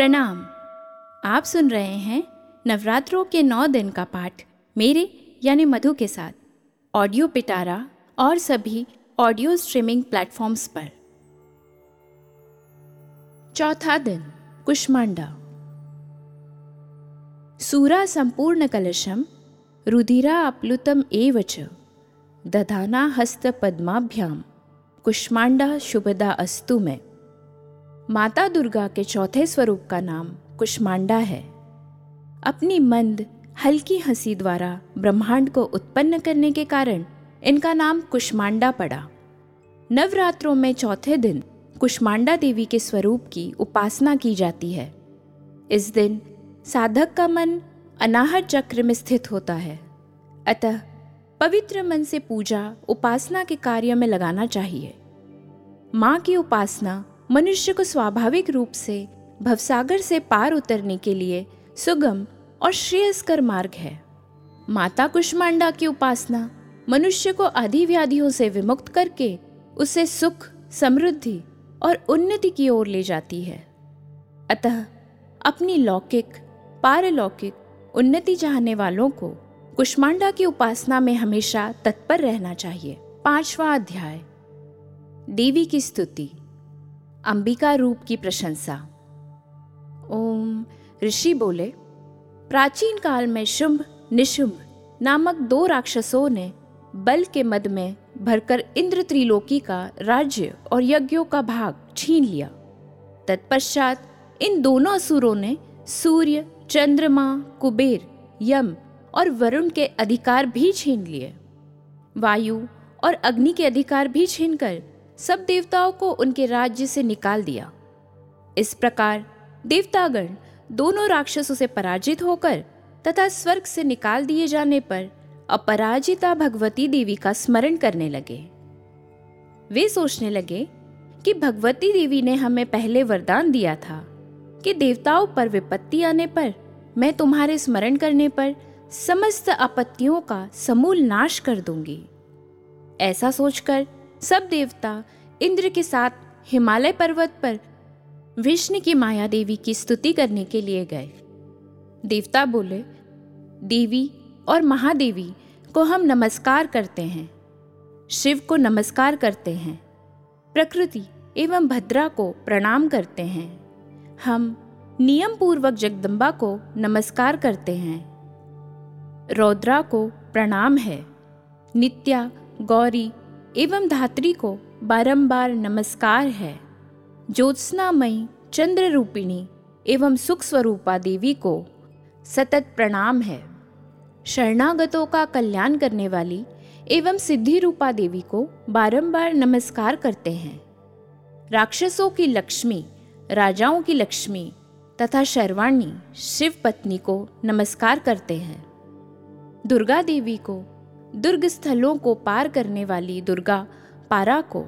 प्रणाम। आप सुन रहे हैं नवरात्रों के नौ दिन का पाठ मेरे यानी मधु के साथ। ऑडियो पिटारा और सभी ऑडियो स्ट्रीमिंग प्लेटफॉर्म्स पर। चौथा दिन, कुष्मांडा। सूरा संपूर्ण कलशम रुधिरा अप्लुतम एव च। दधाना हस्त पद्माभ्याम। कुष्मांडा शुभदा अस्तु में। माता दुर्गा के चौथे स्वरूप का नाम कुष्मांडा है। अपनी मंद, हल्की हँसी द्वारा ब्रह्मांड को उत्पन्न करने के कारण इनका नाम कुष्मांडा पड़ा। नवरात्रों में चौथे दिन कुष्मांडा देवी के स्वरूप की उपासना की जाती है। इस दिन साधक का मन अनाहत चक्र में स्थित होता है। अतः पवित्र मन से पूजा उपासना के कार्य में लगाना चाहिए। माँ की उपासना मनुष्य को स्वाभाविक रूप से भवसागर से पार उतरने के लिए सुगम और श्रेयस्कर मार्ग है। माता कुष्मांडा की उपासना मनुष्य को आदि व्याधियों से विमुक्त करके उसे सुख, समृद्धि और उन्नति की ओर ले जाती है। अतः अपनी लौकिक, पारलौकिक उन्नति चाहने वालों को कुष्मांडा की उपासना में हमेशा तत्पर रहना चाहिए। पांचवा अध्याय। देवी की स्तुति। अंबिका रूप की प्रशंसा। ओम, ऋषि बोले, प्राचीन काल में शुंभ, निशुंभ नामक दो राक्षसों ने बल के मद में भरकर इंद्र त्रिलोकी का राज्य और यज्ञों का भाग छीन लिया। तत्पश्चात इन दोनों असुरों ने सूर्य, चंद्रमा, कुबेर, यम और वरुण के अधिकार भी छीन लिए। वायु और अग्नि के अधिकार भी छीनकर सब देवताओं को उनके राज्य से निकाल दिया। इस प्रकार देवतागण दोनों राक्षसों से पराजित होकर तथा स्वर्ग से निकाल दिए जाने पर अपराजिता भगवती देवी का स्मरण करने लगे। वे सोचने लगे कि भगवती देवी ने हमें पहले वरदान दिया था कि देवताओं पर विपत्ति आने पर, मैं तुम्हारे स्मरण करने पर समस्त आपत्तियों का समूल नाश कर दूँगी। ऐसा सोचकर सब देवता इंद्र के साथ हिमालय पर्वत पर विष्णु की माया देवी की स्तुति करने के लिए गए। देवता बोले, देवी और महादेवी को हम नमस्कार करते हैं। शिव को नमस्कार करते हैं। प्रकृति एवं भद्रा को प्रणाम करते हैं। हम नियम पूर्वक जगदम्बा को नमस्कार करते हैं। रौद्रा को प्रणाम है। नित्या, गौरी एवं धात्री को बारंबार नमस्कार है। ज्योत्सनामयी चंद्र रूपिणी एवं सुख स्वरूपा देवी को सतत प्रणाम है। शरणागतों का कल्याण करने वाली एवं सिद्धि रूपा देवी को बारंबार नमस्कार करते हैं। राक्षसों की लक्ष्मी, राजाओं की लक्ष्मी तथा शर्वाणी शिव पत्नी को नमस्कार करते हैं। दुर्गा देवी को दुर्ग स्थलों को पार करने वाली दुर्गा, पारा को।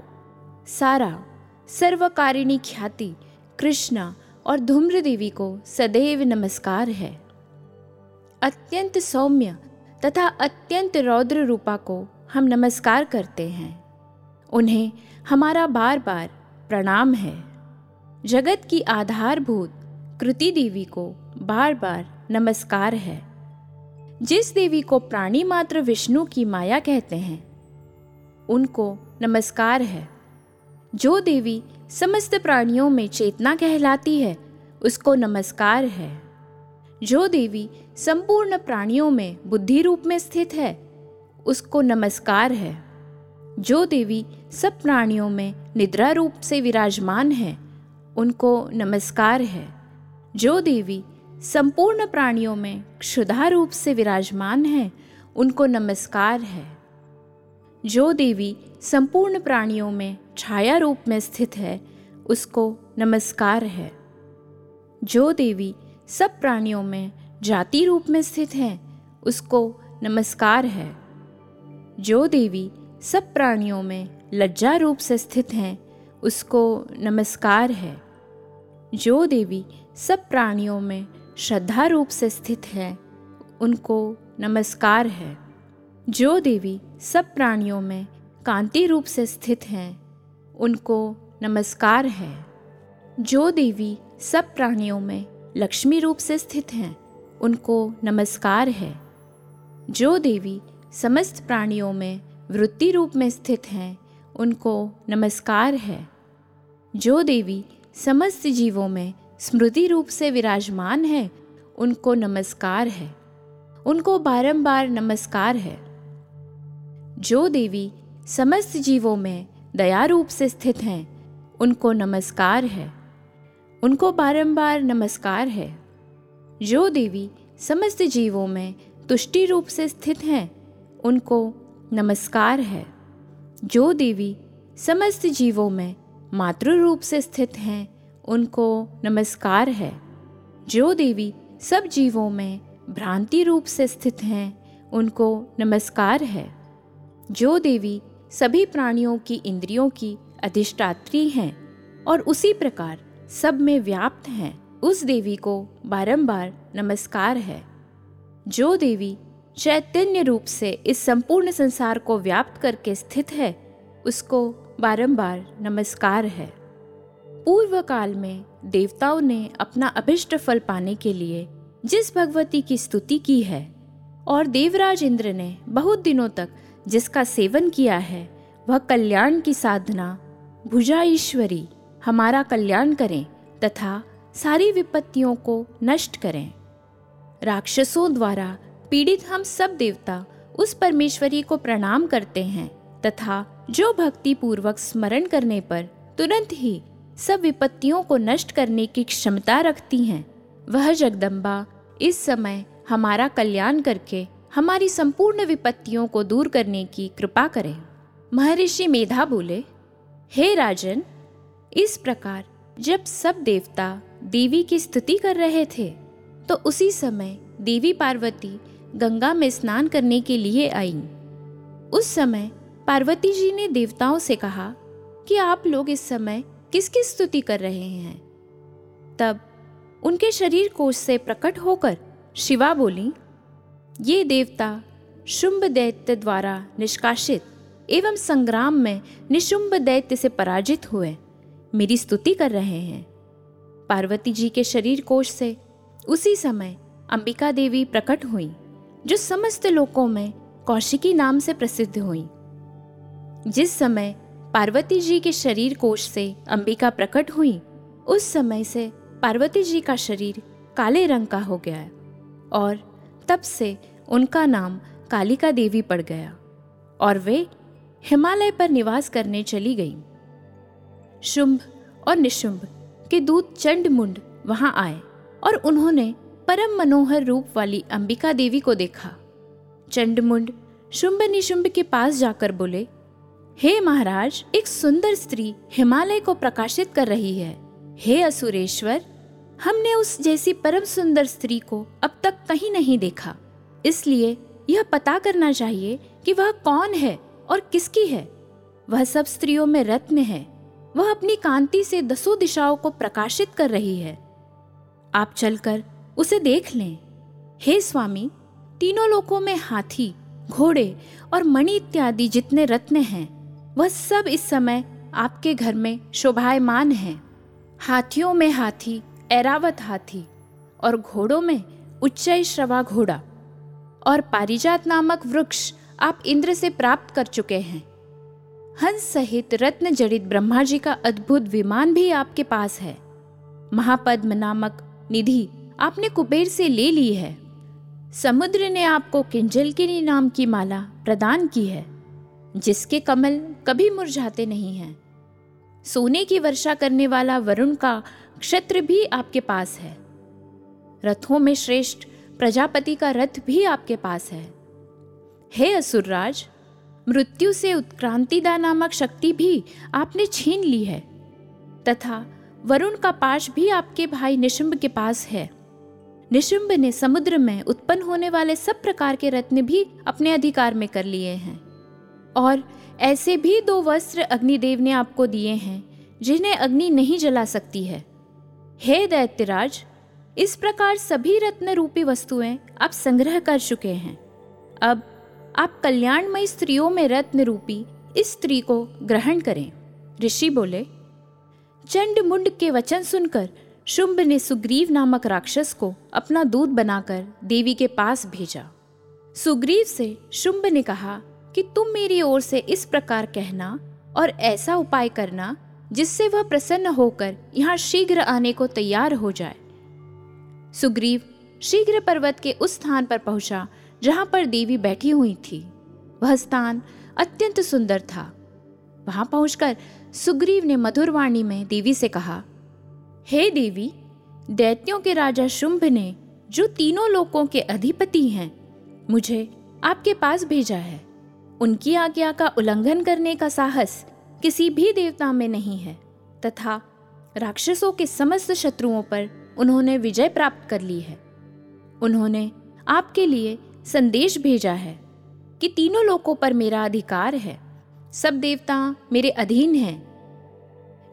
सारा, सर्वकारिणी ख्याति, कृष्णा और धूम्र देवी को सदैव नमस्कार है। अत्यंत सौम्य तथा अत्यंत रौद्र रूपा को हम नमस्कार करते हैं। उन्हें हमारा बार बार प्रणाम है। जगत की आधारभूत कृति देवी को बार बार नमस्कार है। जिस देवी को प्राणी मात्र विष्णु की माया कहते हैं, उनको नमस्कार है। जो देवी समस्त प्राणियों में चेतना कहलाती है, उसको नमस्कार है। जो देवी संपूर्ण प्राणियों में बुद्धि रूप में स्थित है, उसको नमस्कार है। जो देवी सब प्राणियों में निद्रा रूप से विराजमान है, उनको नमस्कार है। जो देवी संपूर्ण प्राणियों में क्षुधा रूप से विराजमान है, उनको नमस्कार है। जो देवी संपूर्ण प्राणियों में छाया रूप में स्थित है, उसको नमस्कार है। जो देवी सब प्राणियों में जाति रूप में स्थित है, उसको नमस्कार है। जो देवी सब प्राणियों में लज्जा रूप से स्थित हैं, उसको नमस्कार है। जो देवी सब प्राणियों में श्रद्धा रूप से स्थित है, उनको नमस्कार है। जो देवी सब प्राणियों में कांति रूप से स्थित हैं, उनको नमस्कार है। जो देवी सब प्राणियों में लक्ष्मी रूप से स्थित हैं, उनको नमस्कार है। जो देवी समस्त प्राणियों में वृत्ति रूप में स्थित हैं, उनको नमस्कार है। जो देवी समस्त जीवों में स्मृति रूप से विराजमान है, उनको नमस्कार है, उनको बारंबार नमस्कार है। जो देवी समस्त जीवों में दया रूप से स्थित हैं, उनको नमस्कार है, उनको बारंबार नमस्कार है। जो देवी समस्त जीवों में तुष्टि रूप से स्थित हैं, उनको नमस्कार है। जो देवी समस्त जीवों में मातृ रूप से स्थित हैं उनको नमस्कार है। जो देवी सब जीवों में भ्रांति रूप से स्थित हैं, उनको नमस्कार है। जो देवी सभी प्राणियों की इंद्रियों की अधिष्ठात्री हैं और उसी प्रकार सब में व्याप्त हैं, उस देवी को बारंबार नमस्कार है। जो देवी चैतन्य रूप से इस संपूर्ण संसार को व्याप्त करके स्थित है, उसको बारंबार नमस्कार है। पूर्व काल में देवताओं ने अपना अभिष्ट फल पाने के लिए जिस भगवती की स्तुति की है और देवराज इंद्र ने बहुत दिनों तक जिसका सेवन किया है, वह कल्याण की साधना, भुजा ईश्वरी, हमारा कल्याण करें तथा सारी विपत्तियों को नष्ट करें। राक्षसों द्वारा पीड़ित हम सब देवता उस परमेश्वरी को प्रणाम करते हैं तथा जो भक्ति पूर्वक स्मरण करने पर तुरंत ही सब विपत्तियों को नष्ट करने की क्षमता रखती हैं वह जगदम्बा, इस समय हमारा कल्याण करके हमारी संपूर्ण विपत्तियों को दूर करने की कृपा करें महर्षि मेधा बोले, हे राजन, इस प्रकार जब सब देवता देवी की स्तुति कर रहे थे तो उसी समय देवी पार्वती गंगा में स्नान करने के लिए आईं। उस समय पार्वती जी ने देवताओं से कहा कि आप लोग इस समय किसकी स्तुति कर रहे हैं? तब उनके शरीर कोश से प्रकट होकर शिवा बोली, ये देवता शुंभ दैत्य द्वारा निष्कासित एवं संग्राम में निशुंभ दैत्य से पराजित हुए। मेरी स्तुति कर रहे हैं। पार्वती जी के शरीर कोश से उसी समय अंबिका देवी प्रकट हुई, जो समस्त लोकों में कौशिकी नाम से प्रसिद्ध हुई। जिस समय पार्वती जी के शरीर कोश से अंबिका प्रकट हुई उस समय से पार्वती जी का शरीर काले रंग का हो गया और तब से उनका नाम कालिका देवी पड़ गया और वे हिमालय पर निवास करने चली गईं। शुंभ और निशुंभ के दूत चंड मुंड वहाँ आए और उन्होंने परम मनोहर रूप वाली अंबिका देवी को देखा चंडमुंड शुंभ निशुंभ के पास जाकर बोले हे महाराज, एक सुंदर स्त्री हिमालय को प्रकाशित कर रही है। हे असुरेश्वर, हमने उस जैसी परम सुंदर स्त्री को अब तक कहीं नहीं देखा। इसलिए यह पता करना चाहिए कि वह कौन है और किसकी है। वह सब स्त्रियों में रत्न है। वह अपनी कांति से दसों दिशाओं को प्रकाशित कर रही है। आप चलकर उसे देख लें। हे स्वामी, तीनों लोकों में हाथी, घोड़े और मणि इत्यादि जितने रत्न हैं वह सब इस समय आपके घर में शोभायमान है। हाथियों में हाथी, ऐरावत हाथी और घोड़ों में उच्चय श्रवा घोड़ा और पारिजात नामक वृक्ष आप इंद्र से प्राप्त कर चुके हैं। हंस सहित रत्न जड़ित ब्रह्मा जी का अद्भुत विमान भी आपके पास है। महापद्म नामक निधि आपने कुबेर से ले ली है। समुद्र ने आपको किंजल किंजलकिनी नाम की माला प्रदान की है। जिसके कमल कभी मुरझाते नहीं हैं। सोने की वर्षा करने वाला वरुण का क्षत्र भी आपके पास है। रथों में श्रेष्ठ प्रजापति का रथ भी आपके पास है। हे असुरराज, मृत्यु से उत्क्रांतिदा नामक शक्ति भी आपने छीन ली है, तथा वरुण का पाश भी आपके भाई निशुंभ के पास है। निशुंभ ने समुद्र में उत्पन्न होने वाले सब प्रकार के रत्न भी अपने अधिकार में कर लिए हैं। और ऐसे भी दो वस्त्र अग्निदेव ने आपको दिए हैं, जिन्हें अग्नि नहीं जला सकती है। हे दैत्यराज, इस प्रकार सभी रत्न रूपी वस्तुएँ आप संग्रह कर चुके हैं। अब आप कल्याणमयी स्त्रियों में रत्न रूपी इस स्त्री को ग्रहण करें। ऋषि बोले, चंड मुंड के वचन सुनकर शुंभ ने सुग्रीव नामक राक्षस को अपना दूध बनाकर देवी के पास भेजा। सुग्रीव से शुंभ ने कहा कि तुम मेरी ओर से इस प्रकार कहना और ऐसा उपाय करना जिससे वह प्रसन्न होकर यहाँ शीघ्र आने को तैयार हो जाए। सुग्रीव शीघ्र पर्वत के उस स्थान पर पहुँचा जहाँ पर देवी बैठी हुई थी। वह स्थान अत्यंत सुंदर था। वहाँ पहुंचकर सुग्रीव ने मधुरवाणी में देवी से कहा, हे hey देवी, दैत्यों के राजा शुंभ ने जो तीनों लोकों के अधिपति हैं, मुझे आपके पास भेजा है। उनकी आज्ञा का उल्लंघन करने का साहस किसी भी देवता में नहीं है, तथा राक्षसों के समस्त शत्रुओं पर उन्होंने विजय प्राप्त कर ली है। उन्होंने आपके लिए संदेश भेजा है कि तीनों लोकों पर मेरा अधिकार है, सब देवता मेरे अधीन हैं।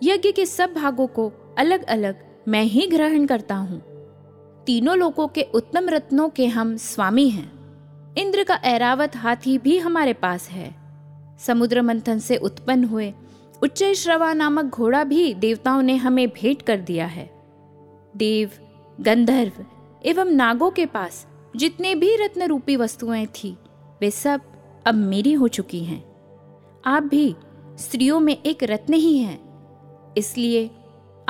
यज्ञ के सब भागों को अलग अलग मैं ही ग्रहण करता हूँ। तीनों लोकों के उत्तम रत्नों के हम स्वामी हैं। इंद्र का ऐरावत हाथी भी हमारे पास है। समुद्र मंथन से उत्पन्न हुए उच्च श्रवा नामक घोड़ा भी देवताओं ने हमें भेंट कर दिया है। देव, गंधर्व एवं नागों के पास जितने भी रत्न रूपी वस्तुएँ थी, वे सब अब मेरी हो चुकी हैं। आप भी स्त्रियों में एक रत्न ही हैं। इसलिए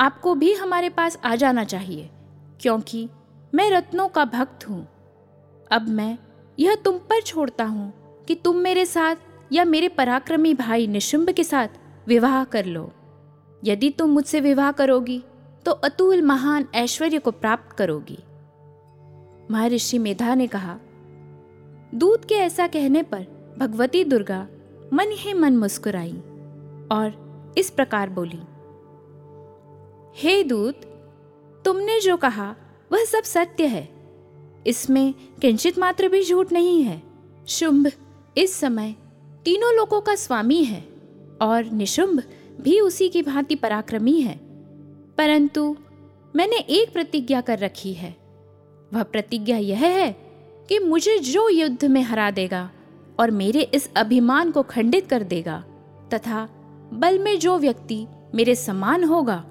आपको भी हमारे पास आ जाना चाहिए, क्योंकि मैं रत्नों का भक्त हूँ। अब मैं यह तुम पर छोड़ता हूँ कि तुम मेरे साथ या मेरे पराक्रमी भाई निशुंभ के साथ विवाह कर लो। यदि तुम मुझसे विवाह करोगी तो अतुल महान ऐश्वर्य को प्राप्त करोगी। महर्षि मेधा ने कहा, दूत के ऐसा कहने पर भगवती दुर्गा मन ही मन मुस्कुराई और इस प्रकार बोली, हे दूत, तुमने जो कहा वह सब सत्य है। इसमें किंचित मात्र भी झूठ नहीं है। शुंभ, इस समय तीनों लोगों का स्वामी है और निशुंभ भी उसी की भांति पराक्रमी है। परंतु मैंने एक प्रतिज्ञा कर रखी है। वह प्रतिज्ञा यह है कि मुझे जो युद्ध में हरा देगा और मेरे इस अभिमान को खंडित कर देगा तथा बल में जो व्यक्ति मेरे समान होगा,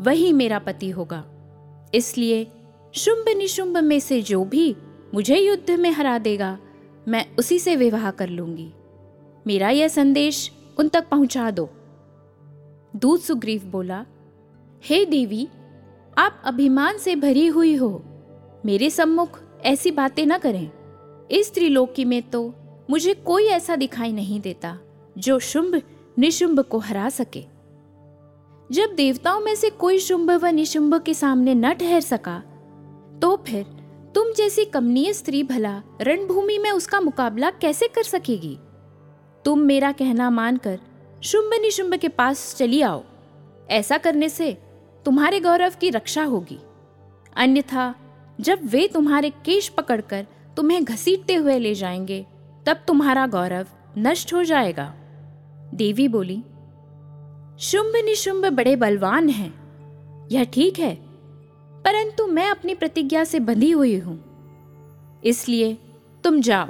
वही मेरा पति होगा। इसलिए शुंभ निशुंभ में से जो भी मुझे युद्ध में हरा देगा, मैं उसी से विवाह कर लूँगी। मेरा यह संदेश उन तक पहुँचा दो। दूत सुग्रीव बोला, हे देवी, आप अभिमान से भरी हुई हो। मेरे सम्मुख ऐसी बातें न करें। इस त्रिलोकी में तो मुझे कोई ऐसा दिखाई नहीं देता, जो शुंभ, निशुंभ को हरा सके। जब देवताओं में से कोई शुंभ व निशुंभ के सामने न ठहर सका तो फिर, तुम जैसी कमनीय स्त्री भला रणभूमि में उसका मुकाबला कैसे कर सकेगी? तुम मेरा कहना मानकर शुंभ निशुंभ के पास चली आओ। ऐसा करने से तुम्हारे गौरव की रक्षा होगी। अन्यथा, जब वे तुम्हारे केश पकड़कर तुम्हें घसीटते हुए ले जाएँगे, तब तुम्हारा गौरव नष्ट हो जाएगा। देवी बोली शुंभ निशुंभ बड़े बलवान हैं। यह ठीक है परंतु मैं अपनी प्रतिज्ञा से बंधी हुई हूँ। इसलिए तुम जाओ,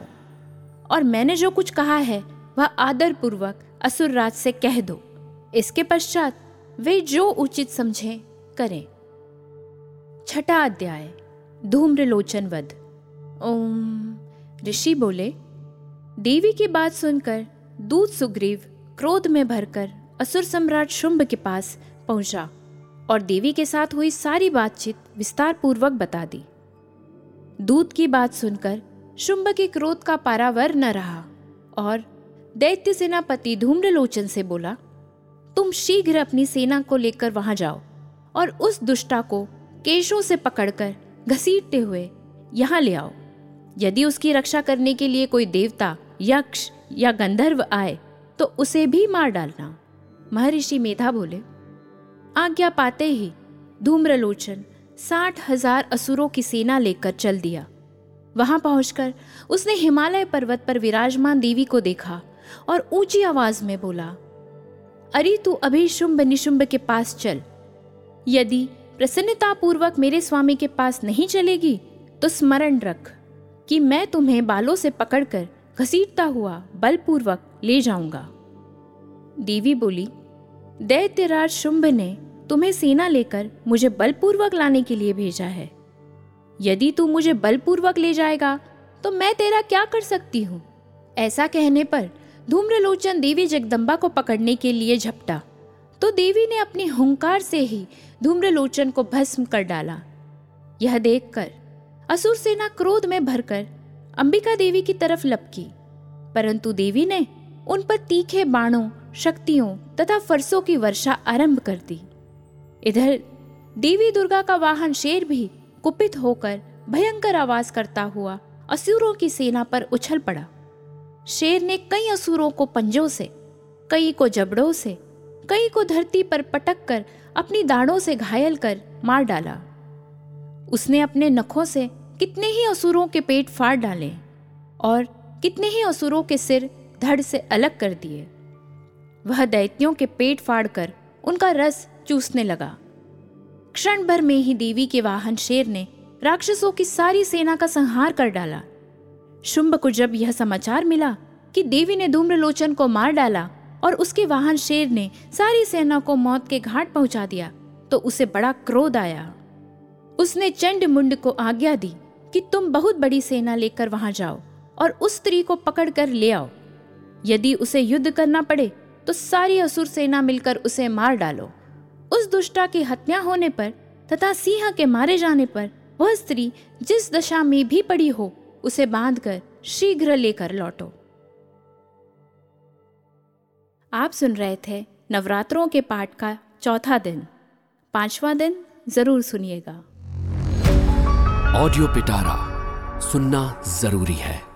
और मैंने जो कुछ कहा है, वह आदर पूर्वक असुरराज से कह दो। इसके पश्चात वे जो उचित समझे, करें। छठा अध्याय धूम्रलोचन वध ओम, ऋषि बोले, देवी की बात सुनकर दूत सुग्रीव क्रोध में भरकर असुर सम्राट शुंभ के पास पहुँचा। और देवी के साथ हुई सारी बातचीत विस्तार पूर्वक बता दी। दूत की बात सुनकर शुंभ के क्रोध का पारावर न रहा और दैत्य सेनापति धूम्रलोचन से बोला, तुम शीघ्र अपनी सेना को लेकर वहाँ जाओ और उस दुष्टा को केशों से पकड़कर घसीटते हुए यहाँ ले आओ। यदि उसकी रक्षा करने के लिए कोई देवता, यक्ष या गंधर्व आए तो उसे भी मार डालना। महर्षि मेधा बोले आज्ञा पाते ही धूम्रलोचन साठ हज़ार असुरों की सेना लेकर चल दिया। वहाँ पहुंचकर उसने हिमालय पर्वत पर विराजमान देवी को देखा और ऊँची आवाज़ में बोला, अरे तू अभी शुंभ निशुंभ के पास चल। यदि प्रसन्नतापूर्वक मेरे स्वामी के पास नहीं चलेगी तो स्मरण रख कि मैं तुम्हें बालों से पकड़कर घसीटता हुआ बलपूर्वक ले जाऊँगा देवी बोली, दैत्यराज शुंभ ने तुम्हें सेना लेकर मुझे बलपूर्वक लाने के लिए भेजा है। यदि तू मुझे बलपूर्वक ले जाएगा तो मैं तेरा क्या कर सकती हूँ? ऐसा कहने पर धूम्रलोचन देवी जगदम्बा को पकड़ने के लिए झपटा। तो देवी ने अपनी हुंकार से ही धूम्रलोचन को भस्म कर डाला। यह देखकर असुर सेना क्रोध में भरकर अंबिका देवी की तरफ़ लपकी। परंतु देवी ने उन पर तीखे बाणों, शक्तियों तथा फरसों की वर्षा आरंभ कर दी। इधर देवी दुर्गा का वाहन शेर भी कुपित होकर भयंकर आवाज़ करता हुआ असुरों की सेना पर उछल पड़ा। शेर ने कई असुरों को पंजों से, कई को जबड़ों से, कई को धरती पर पटक कर अपनी दाढ़ों से घायल कर मार डाला। उसने अपने नखों से कितने ही असुरों के पेट फाड़ डाले और कितने ही असुरों के सिर धड़ से अलग कर दिए। वह दैत्यों के पेट फाड़कर उनका रस चूसने लगा। क्षण भर में ही देवी के वाहन शेर ने राक्षसों की सारी सेना का संहार कर डाला। शुंभ को जब यह समाचार मिला कि देवी ने धूम्रलोचन को मार डाला और उसके वाहन शेर ने सारी सेना को मौत के घाट पहुँचा दिया तो उसे बड़ा क्रोध आया। उसने चंड मुंड को आज्ञा दी कि तुम बहुत बड़ी सेना लेकर वहाँ जाओ और उस स्त्री को पकड़ कर ले आओ। यदि उसे युद्ध करना पड़े तो सारी असुर सेना मिलकर उसे मार डालो। उस दुष्टा की हत्या होने पर तथा सिंह के मारे जाने पर वह स्त्री जिस दशा में भी पड़ी हो, उसे बांधकर शीघ्र लेकर लौटो। आप सुन रहे थे नवरात्रों के पाठ का चौथा दिन। पांचवा दिन ज़रूर सुनिएगा। ऑडियो पिटारा सुनना ज़रूरी है।